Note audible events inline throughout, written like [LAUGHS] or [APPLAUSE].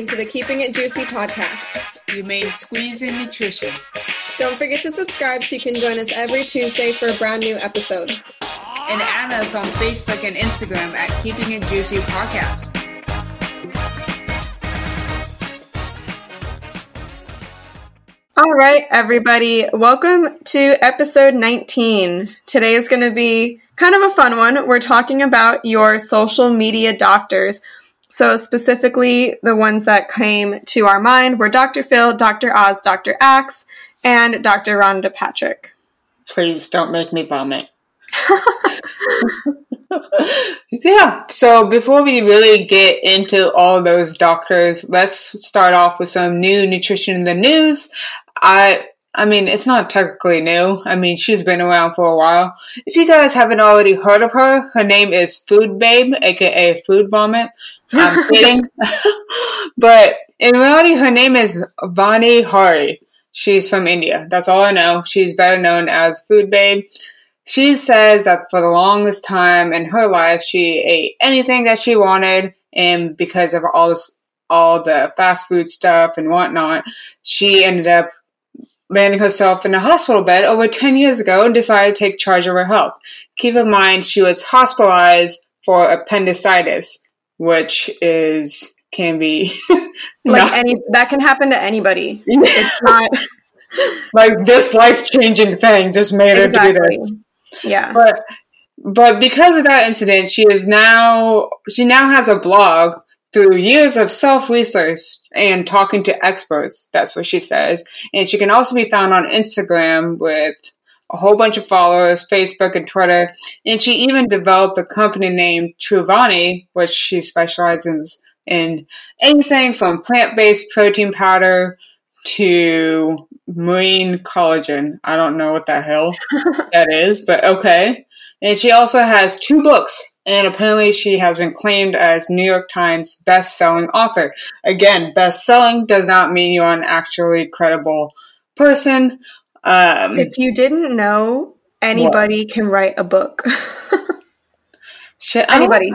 listening to the Keeping It Juicy podcast. You made squeezing in nutrition. Don't forget to subscribe so you can join us every Tuesday for a brand new episode. And add us on Facebook and Instagram at Keeping It Juicy Podcast. All right, everybody, welcome to episode 19. Today is going to be kind of a fun one. We're talking about your social media doctors. So, specifically, the ones that came to our mind were Dr. Phil, Dr. Oz, Dr. Axe, and Dr. Rhonda Patrick. Please don't make me vomit. [LAUGHS] yeah, so before we really get into all those doctors, let's start off with some new nutrition in the news. I I mean, it's not technically new. I mean, she's been around for a while. If you guys haven't already heard of her, her name is Food Babe, aka Food Vomit. I'm [LAUGHS] kidding. [LAUGHS] but in reality, her name is Vani Hari. She's from India. That's all I know. She's better known as Food Babe. She says that for the longest time in her life, she ate anything that she wanted, and because of all this, all the fast food stuff and whatnot, she ended up landing herself in a hospital bed over 10 years ago and decided to take charge of her health. Keep in mind, she was hospitalized for appendicitis, which is, can be [LAUGHS] like any, that can happen to anybody. it's not [LAUGHS] like this life changing thing just made exactly. her do this. Yeah. But, but because of that incident, she is now, she now has a blog through years of self-research and talking to experts. That's what she says. And she can also be found on Instagram with a whole bunch of followers, Facebook and Twitter. And she even developed a company named Truvani, which she specializes in anything from plant-based protein powder to marine collagen. I don't know what the hell [LAUGHS] that is, but okay. And she also has two books and apparently she has been claimed as New York Times best-selling author. Again, best-selling does not mean you're an actually credible person. Um, if you didn't know, anybody what? can write a book. [LAUGHS] Shit, anybody.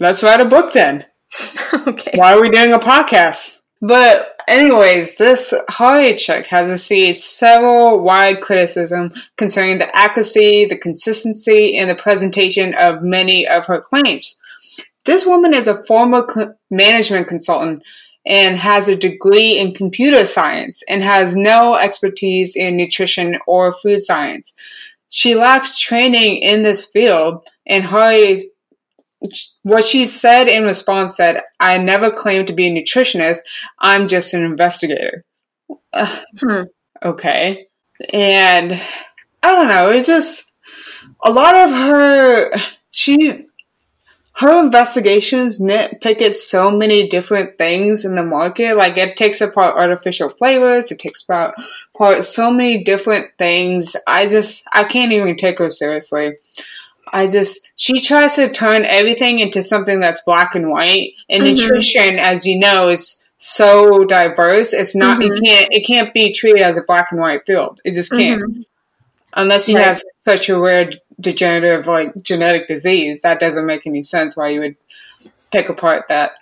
Let's write a book then. [LAUGHS] okay. Why are we doing a podcast? But Anyways, this Hari check has received several wide criticism concerning the accuracy, the consistency, and the presentation of many of her claims. This woman is a former management consultant and has a degree in computer science and has no expertise in nutrition or food science. She lacks training in this field and Hari's what she said in response said, I never claimed to be a nutritionist. I'm just an investigator. [SIGHS] hmm. Okay. And I don't know. It's just a lot of her, she, her investigations nitpick at so many different things in the market. Like it takes apart artificial flavors. It takes apart, apart so many different things. I just, I can't even take her seriously. I just she tries to turn everything into something that's black and white. And mm-hmm. nutrition, as you know, is so diverse. It's not mm-hmm. it can't it can't be treated as a black and white field. It just can't. Mm-hmm. Unless you right. have such a rare degenerative like genetic disease, that doesn't make any sense why you would pick apart that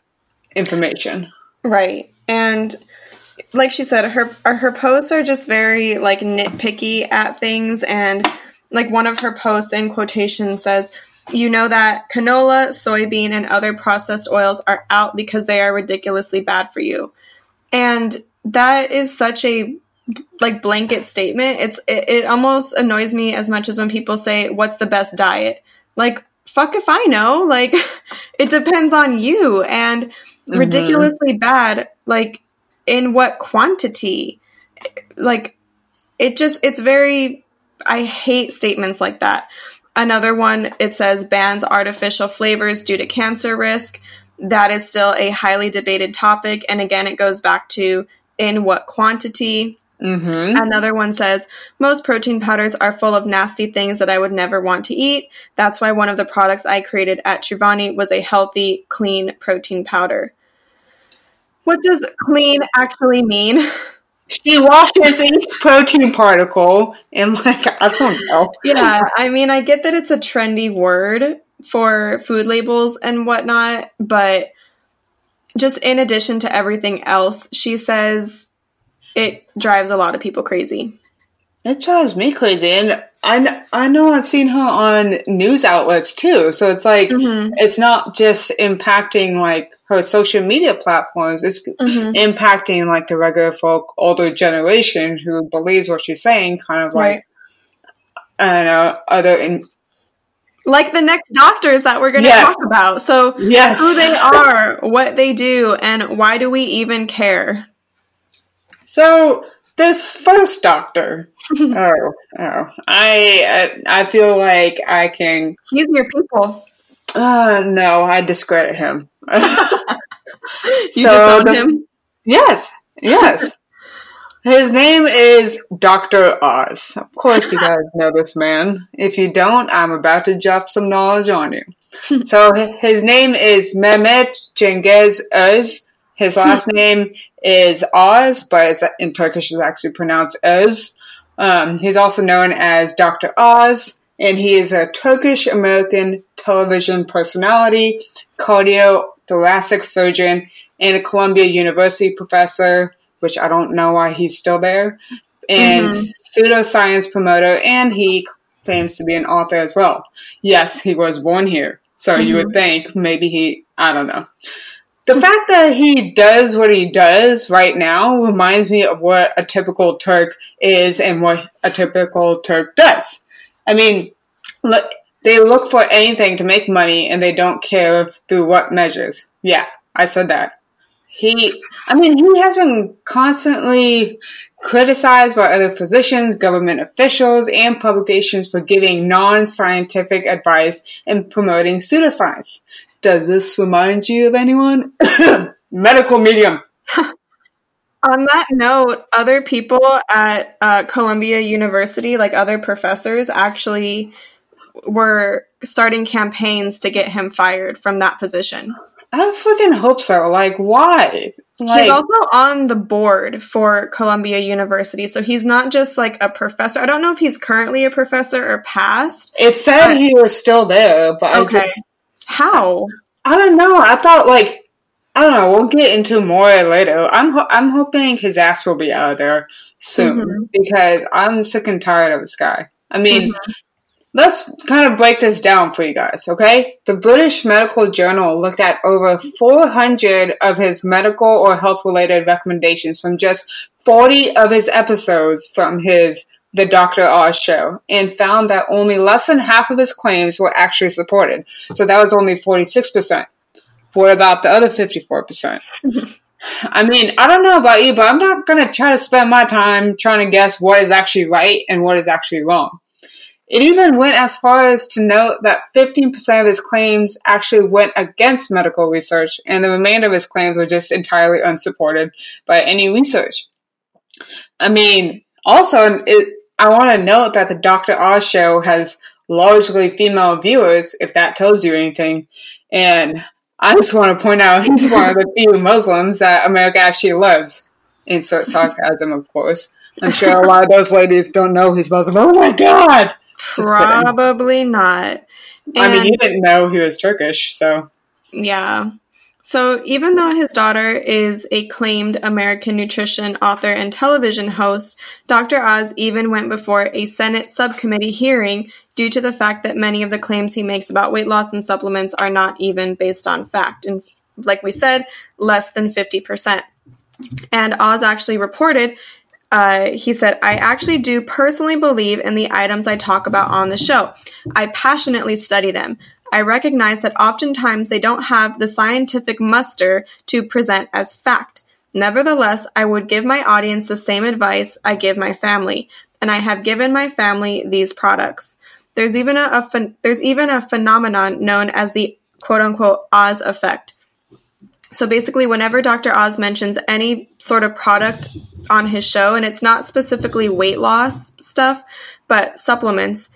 information. Right. And like she said, her uh, her posts are just very like nitpicky at things and like one of her posts in quotation says, you know that canola, soybean, and other processed oils are out because they are ridiculously bad for you. And that is such a like blanket statement. It's it, it almost annoys me as much as when people say, "What's the best diet?" Like, fuck if I know. [LAUGHS] Like, it depends on you. And mm-hmm. ridiculously bad, like, in what quantity? Like, it just it's very I hate statements like that. Another one, it says bans artificial flavors due to cancer risk. That is still a highly debated topic. And again, it goes back to in what quantity. Mm-hmm. Another one says most protein powders are full of nasty things that I would never want to eat. That's why one of the products I created at Truvani was a healthy, clean protein powder. What does clean actually mean? [LAUGHS] She washes each protein particle and like I don't know. [LAUGHS] Yeah, I mean I get that it's a trendy word for food labels and whatnot, but just in addition to everything else, she says it drives a lot of people crazy. It drives me crazy, and I I know I've seen her on news outlets too. So it's like mm-hmm. it's not just impacting like her social media platforms; it's mm-hmm. impacting like the regular folk, older generation who believes what she's saying. Kind of like, right. I don't know, other in, like the next doctors that we're going to yes. talk about. So, yes. who they are, what they do, and why do we even care? So, this first doctor. [LAUGHS] oh, oh, I, I feel like I can. He's your people. Uh, no, I discredit him. [LAUGHS] you so him? Yes, yes. [LAUGHS] His name is Dr. Oz. Of course, you guys know this man. If you don't, I'm about to drop some knowledge on you. so, his name is Mehmet Cengiz Oz. His [LAUGHS] last name is Oz, but in Turkish it's actually pronounced Oz. Um, he's also known as Dr. Oz, and he is a Turkish American television personality, cardiothoracic surgeon, and a Columbia University professor which I don't know why he's still there, and mm-hmm. pseudoscience promoter, and he claims to be an author as well. Yes, he was born here, so mm-hmm. you would mm-hmm. think maybe he, I don't know. The fact that he does what he does right now reminds me of what a typical Turk is and what a typical Turk does. I mean, look, they look for anything to make money and they don't care through what measures. Yeah, I said that. He, I mean, he has been constantly criticized by other physicians, government officials, and publications for giving non-scientific advice and promoting pseudoscience. Does this remind you of anyone? [COUGHS] Medical medium. [LAUGHS] On that note, other people at uh, Columbia University, like other professors, actually were starting campaigns to get him fired from that position. I fucking hope so. Like, why? Like, he's also on the board for Columbia University, so he's not just like a professor. I don't know if he's currently a professor or past. It said but, he was still there, but okay. I just how? I don't know. I thought like I don't know. We'll get into more later. I'm ho- I'm hoping his ass will be out of there soon mm-hmm. because I'm sick and tired of this guy. I mean, mm-hmm. Let's kind of break this down for you guys, okay? The British Medical Journal looked at over 400 of his medical or health related recommendations from just 40 of his episodes from his The Dr. Oz show and found that only less than half of his claims were actually supported. So that was only 46%. What about the other 54%? [LAUGHS] I mean, I don't know about you, but I'm not going to try to spend my time trying to guess what is actually right and what is actually wrong. It even went as far as to note that 15% of his claims actually went against medical research, and the remainder of his claims were just entirely unsupported by any research. I mean, also, it, I want to note that the Dr. Oz show has largely female viewers, if that tells you anything. And I just want to point out [LAUGHS] he's one of the few Muslims that America actually loves. Insert sarcasm, of course. I'm sure a lot of those ladies don't know he's Muslim. Oh my god! Probably not. And, I mean, you didn't know he was Turkish, so. Yeah. So, even though his daughter is a claimed American nutrition author and television host, Dr. Oz even went before a Senate subcommittee hearing due to the fact that many of the claims he makes about weight loss and supplements are not even based on fact. And, like we said, less than 50%. And Oz actually reported uh, he said, I actually do personally believe in the items I talk about on the show. I passionately study them. I recognize that oftentimes they don't have the scientific muster to present as fact. Nevertheless, I would give my audience the same advice I give my family, and I have given my family these products. There's even a, a ph- there's even a phenomenon known as the quote unquote Oz effect. So basically, whenever Dr. Oz mentions any sort of product on his show, and it's not specifically weight loss stuff, but supplements,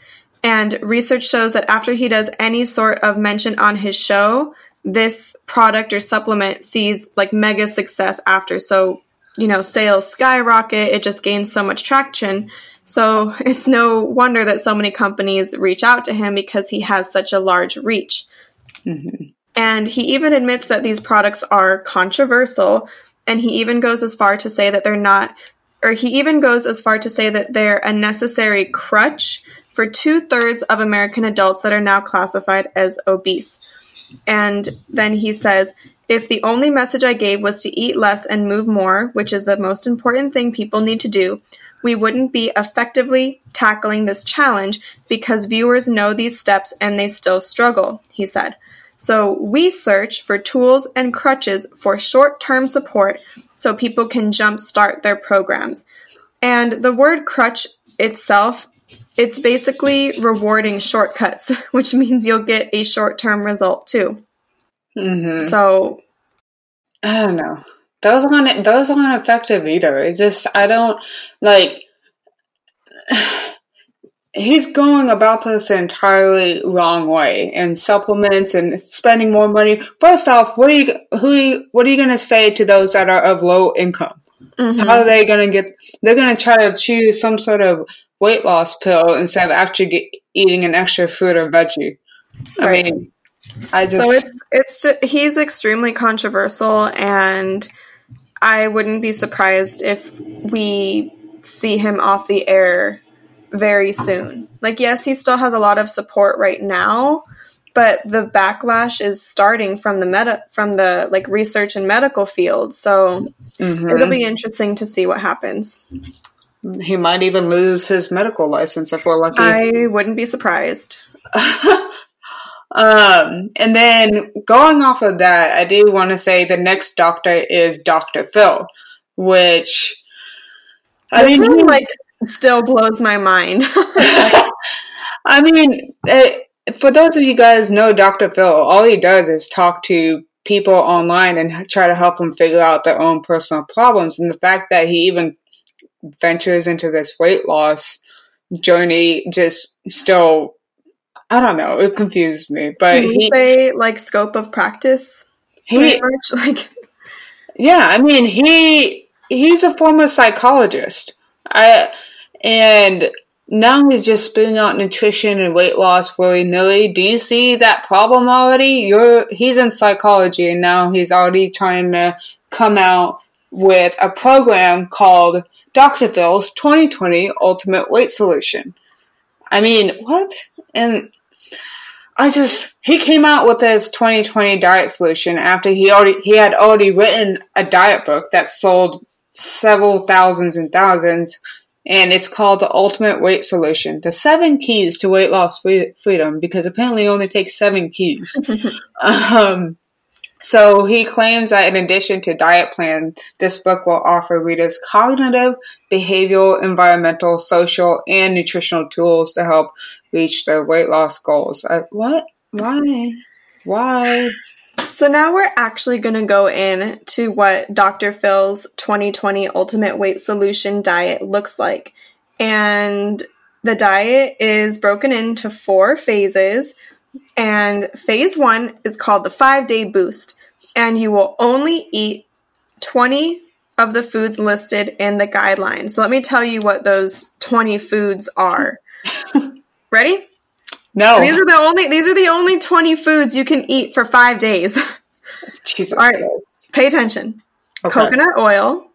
and research shows that after he does any sort of mention on his show, this product or supplement sees like mega success after. So, you know, sales skyrocket, it just gains so much traction. So [LAUGHS] it's no wonder that so many companies reach out to him because he has such a large reach. Mm-hmm. And he even admits that these products are controversial, and he even goes as far to say that they're not, or he even goes as far to say that they're a necessary crutch for two thirds of American adults that are now classified as obese. And then he says, if the only message I gave was to eat less and move more, which is the most important thing people need to do, we wouldn't be effectively tackling this challenge because viewers know these steps and they still struggle, he said. So we search for tools and crutches for short term support so people can jumpstart their programs. And the word crutch itself, it's basically rewarding shortcuts, [LAUGHS] which means you'll get a short term result too. hmm So I don't know. Those aren't those aren't effective either. It's just I don't like. [SIGHS] He's going about this entirely wrong way, and supplements and spending more money. First off, what are you who? Are you, what are you going to say to those that are of low income? mhm. How are they going to get? They're going to try to choose some sort of weight loss pill instead of actually get, eating an extra fruit or veggie. I mean, I just so it's it's just, he's extremely controversial and I wouldn't be surprised if we see him off the air very soon. Like yes, he still has a lot of support right now, but the backlash is starting from the meta from the like research and medical field. So Mhm. it'll be interesting to see what happens. He might even lose his medical license if we're lucky. I wouldn't be surprised. [LAUGHS] um, and then going off of that, I do want to say the next doctor is Dr. Phil, which I this mean, one like still blows my mind. [LAUGHS] [LAUGHS] I mean, eh, for those of you guys know Dr. Phil, all he does is talk to people online and try to help them figure out their own personal problems. And the fact that he even ventures into this weight loss journey just still, I don't know, it confuses me. But Can he, say like scope of practice? he, much [LAUGHS] like Yeah, I mean he he's a former psychologist. I and now he's just spitting out nutrition and weight loss willy nilly. Do you see that problem already? You're he's in psychology and now he's already trying to come out with a program called Dr. Phil's 2020 Ultimate Weight Solution. I mean, what? And I just he came out with his 2020 diet solution after he already he had already written a diet book that sold several thousands and thousands and it's called the ultimate weight solution the seven keys to weight loss free- freedom because apparently it only takes seven keys [LAUGHS] um, so he claims that in addition to diet plan this book will offer readers cognitive behavioral environmental social and nutritional tools to help reach their weight loss goals I, what why why So now we're actually going to go in to what Dr. Phil's 2020 Ultimate Weight Solution diet looks like. And the diet is broken into four phases. And phase one is called the five day boost. And you will only eat 20 of the foods listed in the guidelines. So let me tell you what those 20 foods are. [LAUGHS] Ready? no These are the only these are the only 20 foods you can eat for 5 days. [LAUGHS] jesus all right. Christ. Pay attention. Okay. Coconut oil,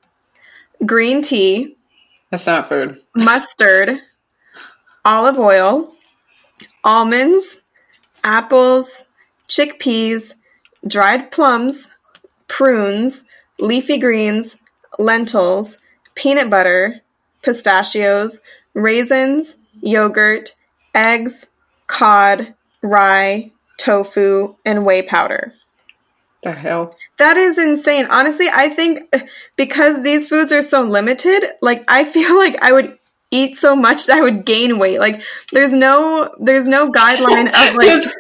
green tea, that's not food [LAUGHS] mustard, olive oil, almonds, apples, chickpeas, dried plums, prunes, leafy greens, lentils, peanut butter, pistachios, raisins, yogurt, eggs, cod, rye, tofu, and whey powder. the hell That is insane. Honestly, I think because these foods are so limited, like I feel [LAUGHS] like I would eat so much [LAUGHS] that I would gain weight. Like there's no there's no guideline of like just,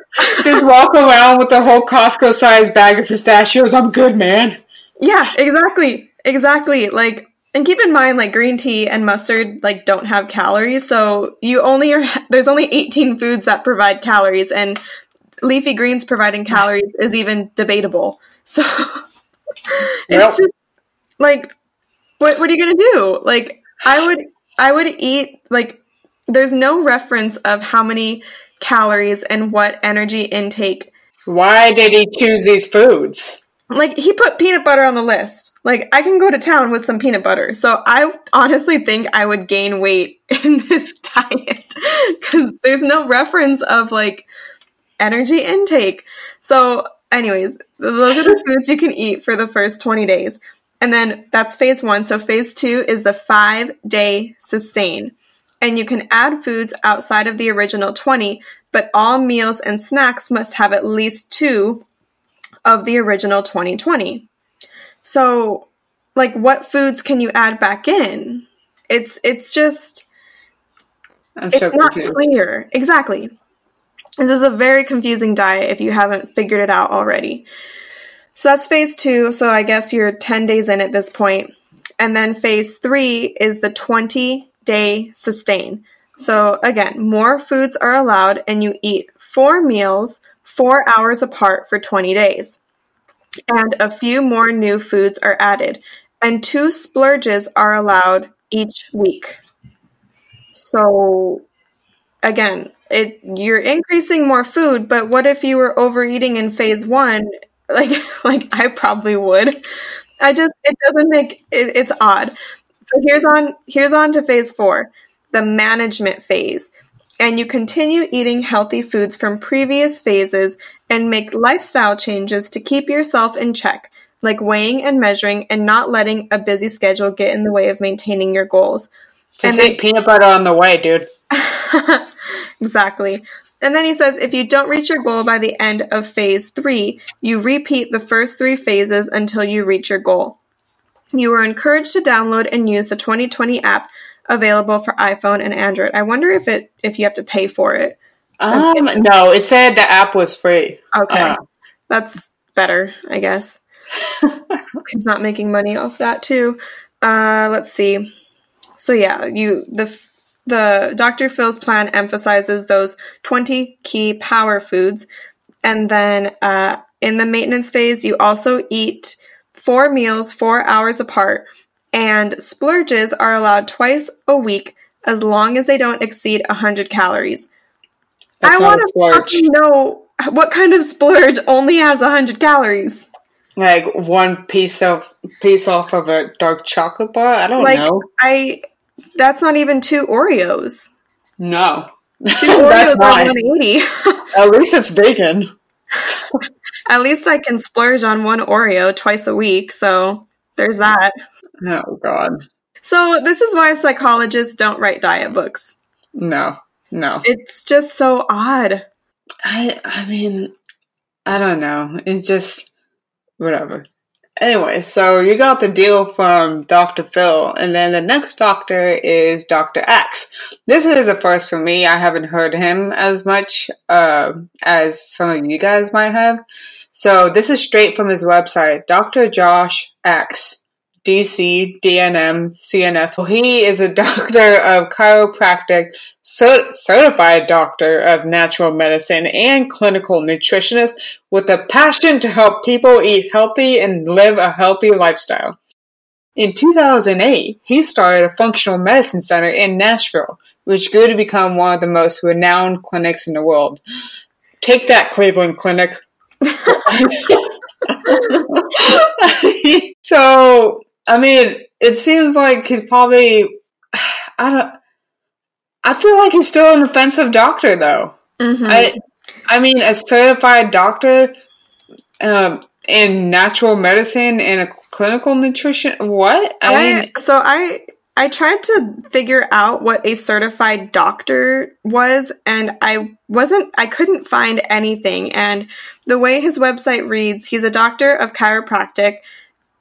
just walk around with the whole Costco sized bag of pistachios. I'm good, man. Yeah, exactly. Exactly. Like and keep in mind like green tea and mustard like don't have calories, so you only are [LAUGHS] there's only 18 foods that provide calories and leafy greens providing calories is even debatable. [LAUGHS] So it's Yep. just like what what are you going to do? Like I would I would eat like there's no reference of how many calories and what energy intake Why did he choose these foods? Like he put peanut butter on the list. Like I can go to town with some peanut butter. So I honestly think I would gain weight [LAUGHS] in this diet cuz there's no reference of like energy intake. So anyways, those are the foods you can eat for the first 20 days. And then that's phase 1. So phase 2 is the 5-day sustain. And you can add foods outside of the original 20, but all meals and snacks must have at least 2 of the original 2020. So, like, what foods can you add back in? It's it's just I'm it's so not confused. clear exactly. This is a very confusing diet if you haven't figured it out already. So that's phase two. So I guess you're 10 days in at this point. And then phase three is the 20 day sustain. So again, more foods are allowed and you eat four meals four hours apart for 20 days. And a few more new foods are added. And two splurges are allowed each week. So again, it you're increasing more food, but what if you were overeating in phase 1? [LAUGHS] Like like I probably would. I just it doesn't make it, it's odd. So here's on here's on to phase 4, the management phase. And you continue eating healthy foods from previous phases and make lifestyle changes to keep yourself in check, like weighing and measuring and not letting a busy schedule get in the way of maintaining your goals. Just And eat peanut butter on the way, dude. [LAUGHS] exactly. And then he says if you don't reach your goal by the end of phase three, you repeat the first three phases until you reach your goal. You are encouraged to download and use the 2020 app available for iPhone and Android. I wonder if it if you have to pay for it. Um, no, it said the app was free. Okay. Yeah. That's better, I guess. [LAUGHS] He's not making money off that too. Uh, let's see. So yeah, you the the Dr. Phil's plan emphasizes those 20 key power foods, and then uh, in the maintenance phase, you also eat four meals four hours apart, and splurges are allowed twice a week as long as they don't exceed 100 calories. That's I want to fucking know what kind of splurge only has 100 calories. Like one piece of piece off of a dark chocolate bar. I don't Like know. I, that's not even two Oreos. No, Two [LAUGHS] Oreos are 180. At least it's bacon. [LAUGHS] At least I can splurge on one Oreo twice a week, so there's that. Oh God, So this is why psychologists don't write diet books. no, no. It's just so odd. I I mean, I don't know. It's just whatever. Anyway, so you got the deal from Dr. Phil, and then the next doctor is Dr. Axe. This is a first for me. I haven't heard him as much uh, as some of you guys might have. So this is straight from his website, Dr. Josh Axe. DC, DNM, CNS. Well, he is a [LAUGHS] doctor of chiropractic, cer- certified doctor of natural medicine, and clinical nutritionist with a passion to help people eat healthy and live a healthy lifestyle. In 2008, he started a functional medicine center in Nashville, which grew to become one of the most renowned clinics in the world. Take that, Cleveland Clinic. [LAUGHS] [LAUGHS] so, I mean, it seems like he's probably, [SIGHS] I don't, I feel like he's still an offensive doctor though. Mhm. I, I mean, a certified doctor um, in natural medicine and a clinical nutrition. What? I I, mean, so I I tried to figure out what a certified doctor was and I wasn't I couldn't find anything and the way his website reads he's a doctor of chiropractic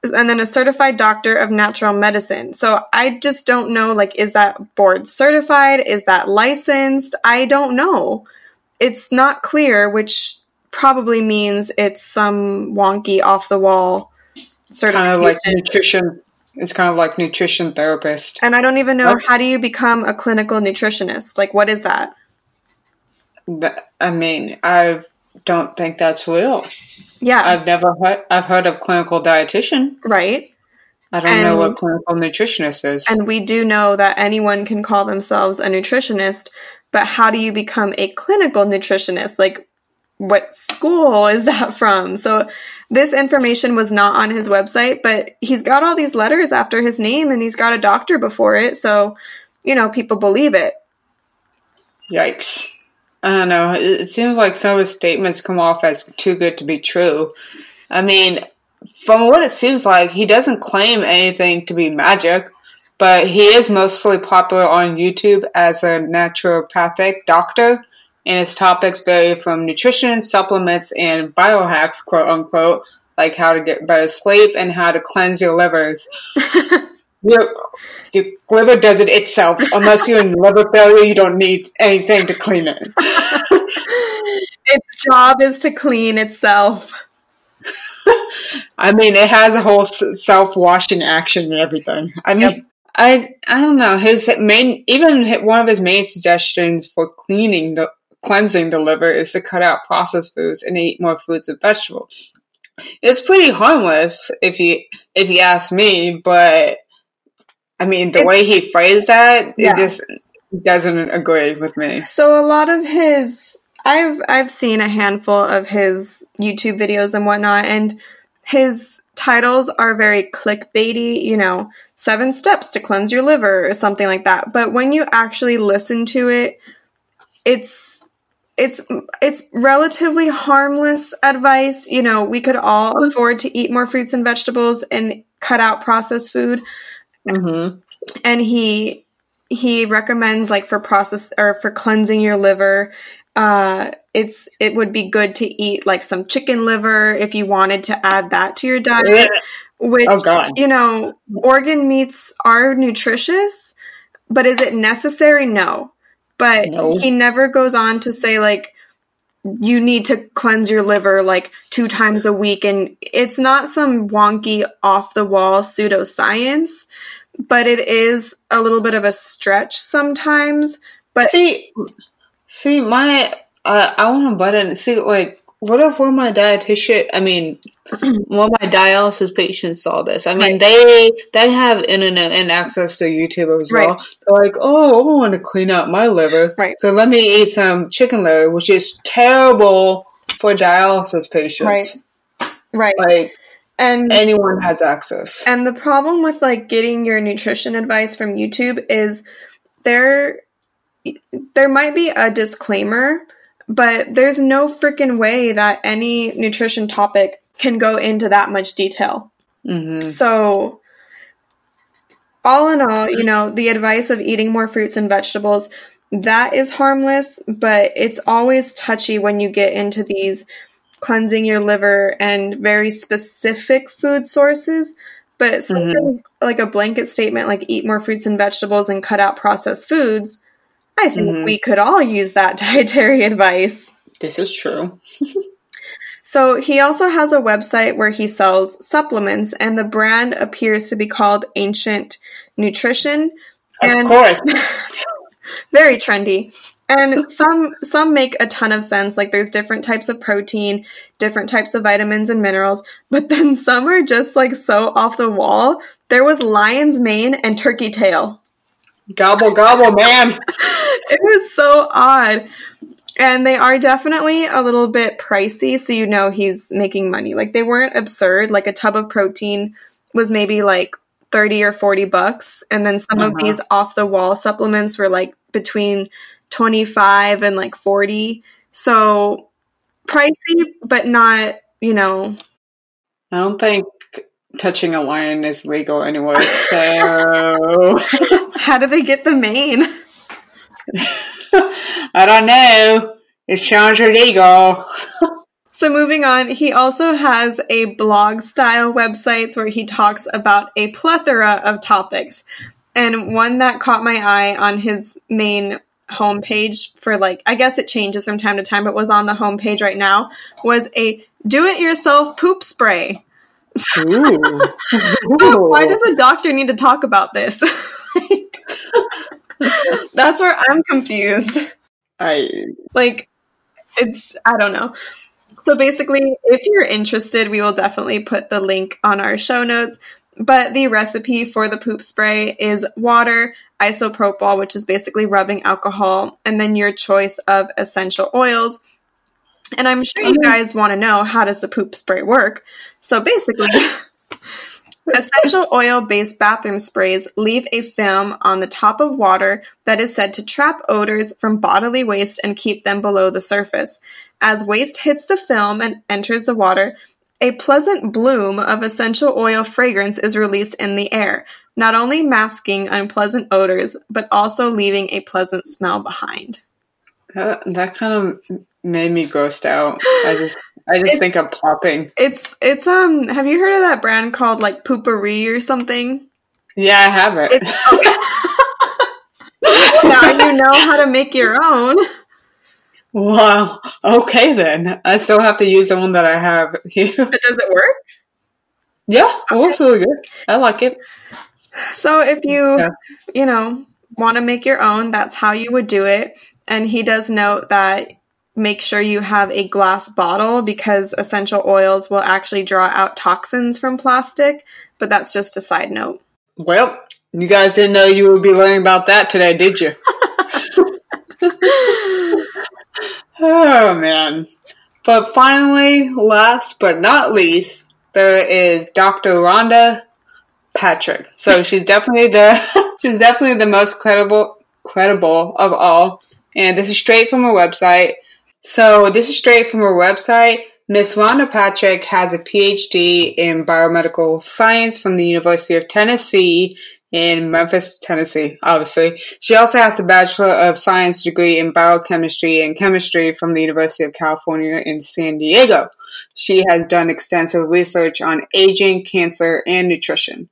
and then a certified doctor of natural medicine. So I just don't know like is that board certified? Is that licensed? I don't know. It's not clear which probably means it's some wonky off the wall certification. kind of like nutrition. It's kind of like nutrition therapist. And I don't even know how do you become a clinical nutritionist? Like, what is that? I mean, I don't think that's real. Yeah, I've never heard. I've heard of clinical dietitian. right. I don't know what clinical nutritionist is. And we do know that anyone can call themselves a nutritionist, but how do you become a clinical nutritionist? Like, what school is that [LAUGHS] from? So this information was not on his website, but he's got all these letters after his name and he's got a doctor before it. So, you know, people believe it. Yikes. I don't know. It, it seems like some of his statements come off as too good to be true. I mean, from what it seems like, he doesn't claim anything to be magic, but he is mostly popular on YouTube as a naturopathic doctor, and his topics vary from nutrition, supplements, and biohacks, quote unquote, like how to get better sleep and how to cleanse your livers. [LAUGHS] your, liver does it itself. Unless you're in [LAUGHS] liver failure, you don't need anything to clean it. [LAUGHS] its job is to clean itself. [LAUGHS] I mean, it has a whole self washing action and everything. I mean, yep. I I don't know. His main, even one of his main suggestions for cleaning the cleansing the liver is to cut out processed foods and eat more fruits and vegetables. It's pretty harmless if you if you ask me, but I mean the way he phrased that, yeah. it just doesn't agree with me. So a lot of his I've I've seen a handful of his YouTube videos and whatnot, and his titles are very clickbaity, you know, seven steps to cleanse your liver or something like that. But when you actually listen to it, it's it's it's relatively harmless advice. You know, we could all mm-hmm. afford to eat more fruits and vegetables and cut out processed food. Mm-hmm. And he he recommends like for process or for cleansing your liver uh, it's it would be good to eat like some chicken liver if you wanted to add that to your diet. Which oh, you know, organ meats are nutritious, but is it necessary? No. But no. he never goes on to say like you need to cleanse your liver like two times a week and it's not some wonky off the wall pseudoscience but it is a little bit of a stretch sometimes but see See, my uh, I want to butt in. See, like, what if one of my dietitian? I mean, [CLEARS THROAT] one of my dialysis patients saw this. I mean, right. they they have internet and access to YouTube as well. Right. They're like, oh, I want to clean out my liver, right? So let me eat some chicken liver, which is terrible for dialysis patients. Right. Right. Like, and anyone has access. And the problem with like getting your nutrition advice from YouTube is there there might be a disclaimer, but there's no freaking way that any nutrition topic can go into that much detail. Mm-hmm. So, all in all, you know, the advice of eating more fruits and vegetables that is harmless, but it's always touchy when you get into these cleansing your liver and very specific food sources. But something mm-hmm. like a blanket statement like eat more fruits and vegetables and cut out processed foods I think mm-hmm. we could all use that [LAUGHS] dietary advice. This is true. [LAUGHS] so, he also has a website where he sells supplements, and the brand appears to be called Ancient Nutrition. And of course. [LAUGHS] very trendy. And some some make a ton of sense. Like there's different types of protein, different types of vitamins and minerals, but then some are just like so off the wall. There was lion's mane and turkey tail. Gobble gobble, man. [LAUGHS] it was so odd. And they are definitely a little bit pricey, so you know he's making money. Like they weren't absurd. Like a tub of protein was maybe like 30 or 40 bucks, and then some uh-huh. of these off the wall supplements were like between 25 and like 40. So pricey, but not, you know. I don't think touching a lion is legal anyway, [LAUGHS] so. How do they get the mane? [LAUGHS] I don't know. It sounds illegal. [LAUGHS] so moving on, he also has a blog style websites where he talks about a plethora of topics. And one that caught my eye on his main homepage for like I guess it changes from time to time, but was on the homepage right now was a do it yourself poop spray. Ooh. [LAUGHS] Why does a doctor need to talk about this? [LAUGHS] That's where I'm confused. I like it's I don't know. So basically, if you're interested, we will definitely put the link on our show notes. But the recipe for the poop spray is water, isopropyl, which is basically rubbing alcohol, and then your choice of essential oils. And I'm sure you mm-hmm. guys want to know how does the poop spray work. So basically, [LAUGHS] essential oil based bathroom sprays leave a film on the top of water that is said to trap odors from bodily waste and keep them below the surface. As waste hits the film and enters the water, a pleasant bloom of essential oil fragrance is released in the air, not only masking unpleasant odors, but also leaving a pleasant smell behind. That, that kind of made me grossed out. I just I just It's- think of popping. It's it's um have you heard of that brand called like Poo-Pourri or something? Yeah, I have it. It's now you know how to make your own. wow. Okay then. I still have to use the one that I have here. But does it work? yeah, it works really good. I like it. [LAUGHS] So if you Yeah. you know want to make your own, that's how you would do it. And he does note that make sure you have a glass bottle because essential oils will actually draw out toxins from plastic, but that's just a side note. Well, you guys didn't know you would be learning about that today, did you? [LAUGHS] [LAUGHS] oh man. But finally, last but not least, there is Dr. Rhonda Patrick. So she's definitely the [LAUGHS] she's definitely the most credible credible of all. And this is straight from her website. So this is straight from her website. Miss Rhonda Patrick has a PhD in biomedical science from the University of Tennessee in Memphis, Tennessee, obviously. She also has a Bachelor of Science degree in biochemistry and chemistry from the University of California in San Diego. She has done extensive research on aging, cancer, and nutrition.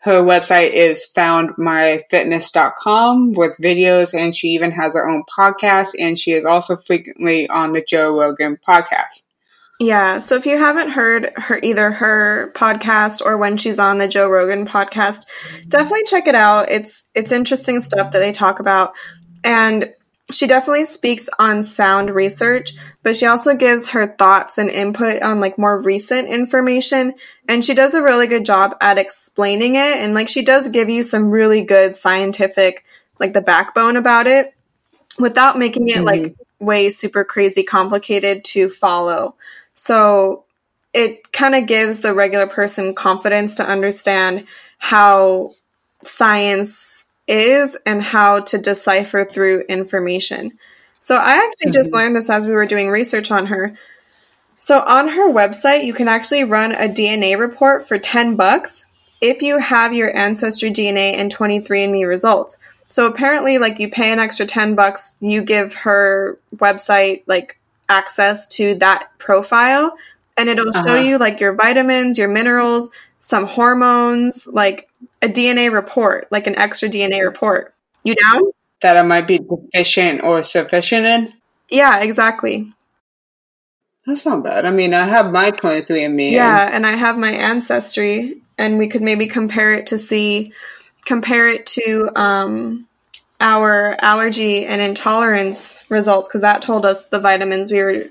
Her website is foundmyfitness.com with videos and she even has her own podcast and she is also frequently on the Joe Rogan podcast. Yeah, so if you haven't heard her either her podcast or when she's on the Joe Rogan podcast, definitely check it out. It's it's interesting stuff that they talk about and she definitely speaks on sound research, but she also gives her thoughts and input on like more recent information and she does a really good job at explaining it and like she does give you some really good scientific like the backbone about it without making it like mm-hmm. way super crazy complicated to follow. So it kind of gives the regular person confidence to understand how science is and how to decipher through information. So I actually just Mhm. learned this as we were doing research on her. So on her website, you can actually run a DNA report for 10 bucks if you have your ancestry DNA and 23andme results. So apparently like you pay an extra 10 bucks, you give her website like access to that profile and it'll show Uh-huh. you like your vitamins, your minerals, some hormones, like a DNA report, like an extra DNA report. You down? That I might be deficient or sufficient in. Yeah, exactly. That's not bad. I mean, I have my 23andMe. Yeah, and I have my ancestry, and we could maybe compare it to see, compare it to um, our allergy and intolerance results because that told us the vitamins we were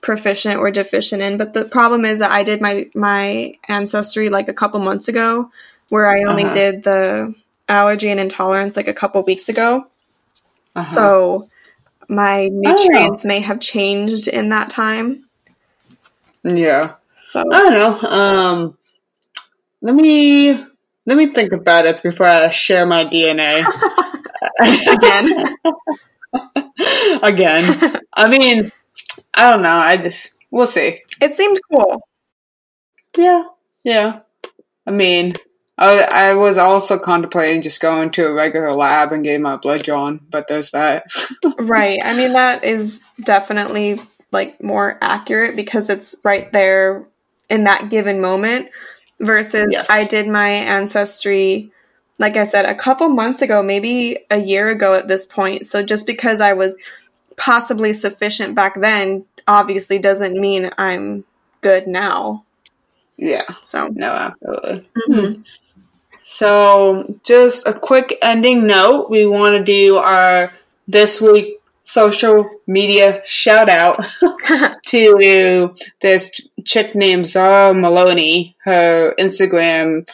proficient or deficient in. But the problem is that I did my my ancestry like a couple months ago, where I only Uh-huh. did the allergy and intolerance like a couple weeks ago. Uh-huh. So my nutrients may have changed in that time. yeah. So I don't know. Um, let me let me think about it before I share my DNA [LAUGHS] again. [LAUGHS] Again. I mean, I don't know. I just we'll see. It seemed cool. Yeah, yeah. I mean, I I was also contemplating just going to a regular lab and getting my blood drawn, but there's that. [LAUGHS] Right. I mean, that is definitely like more accurate because it's right there in that given moment versus Yes. I did my ancestry like I said a couple months ago, maybe a year ago at this point. So just because I was possibly sufficient back then obviously doesn't mean I'm good now. yeah. So, No, absolutely. mhm. So, just a quick ending note. We want to do our this week social media shout out [LAUGHS] to this chick named Zara Maloney. Her Instagram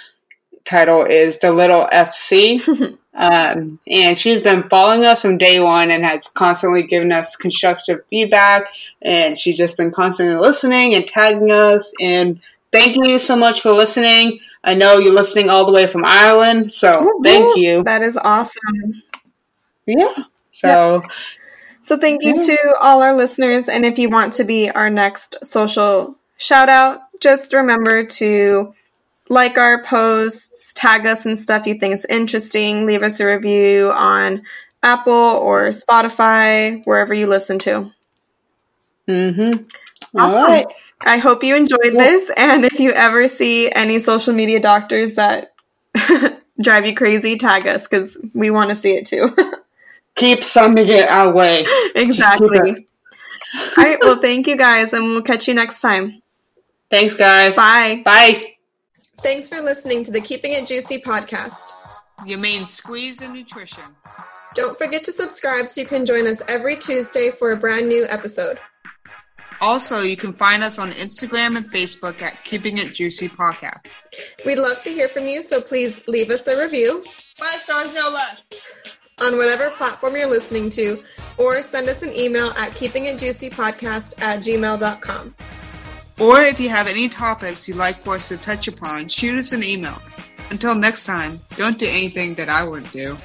title is the little FC. [LAUGHS] Um, and she's been following us from day one and has constantly given us constructive feedback. And she's just been constantly listening and tagging us. And thank you so much for listening. I know you're listening all the way from Ireland, so thank you. That is awesome. Yeah. So. So thank you to all our listeners. And if you want to be our next social shout out, just remember to like our posts, tag us and stuff you think is interesting, leave us a review on Apple or Spotify, wherever you listen to. Mm-hmm. All right. I hope you enjoyed this. And if you ever see any social media doctors that [LAUGHS] drive you crazy, tag us because we want to see it too. [LAUGHS] keep sending it our way. Exactly. All right. Well, thank you guys, and we'll catch you next time. Thanks, guys. Bye. Bye. Thanks for listening to the Keeping It Juicy podcast. Your main squeeze in nutrition. Don't forget to subscribe so you can join us every Tuesday for a brand new episode. Also, you can find us on Instagram and Facebook at Keeping It Juicy Podcast. We'd love to hear from you, so please leave us a review. Five stars, no less. On whatever platform you're listening to, or send us an email at keepingitjuicypodcast at gmail.com. Or if you have any topics you'd like for us to touch upon, shoot us an email. Until next time, don't do anything that I wouldn't do.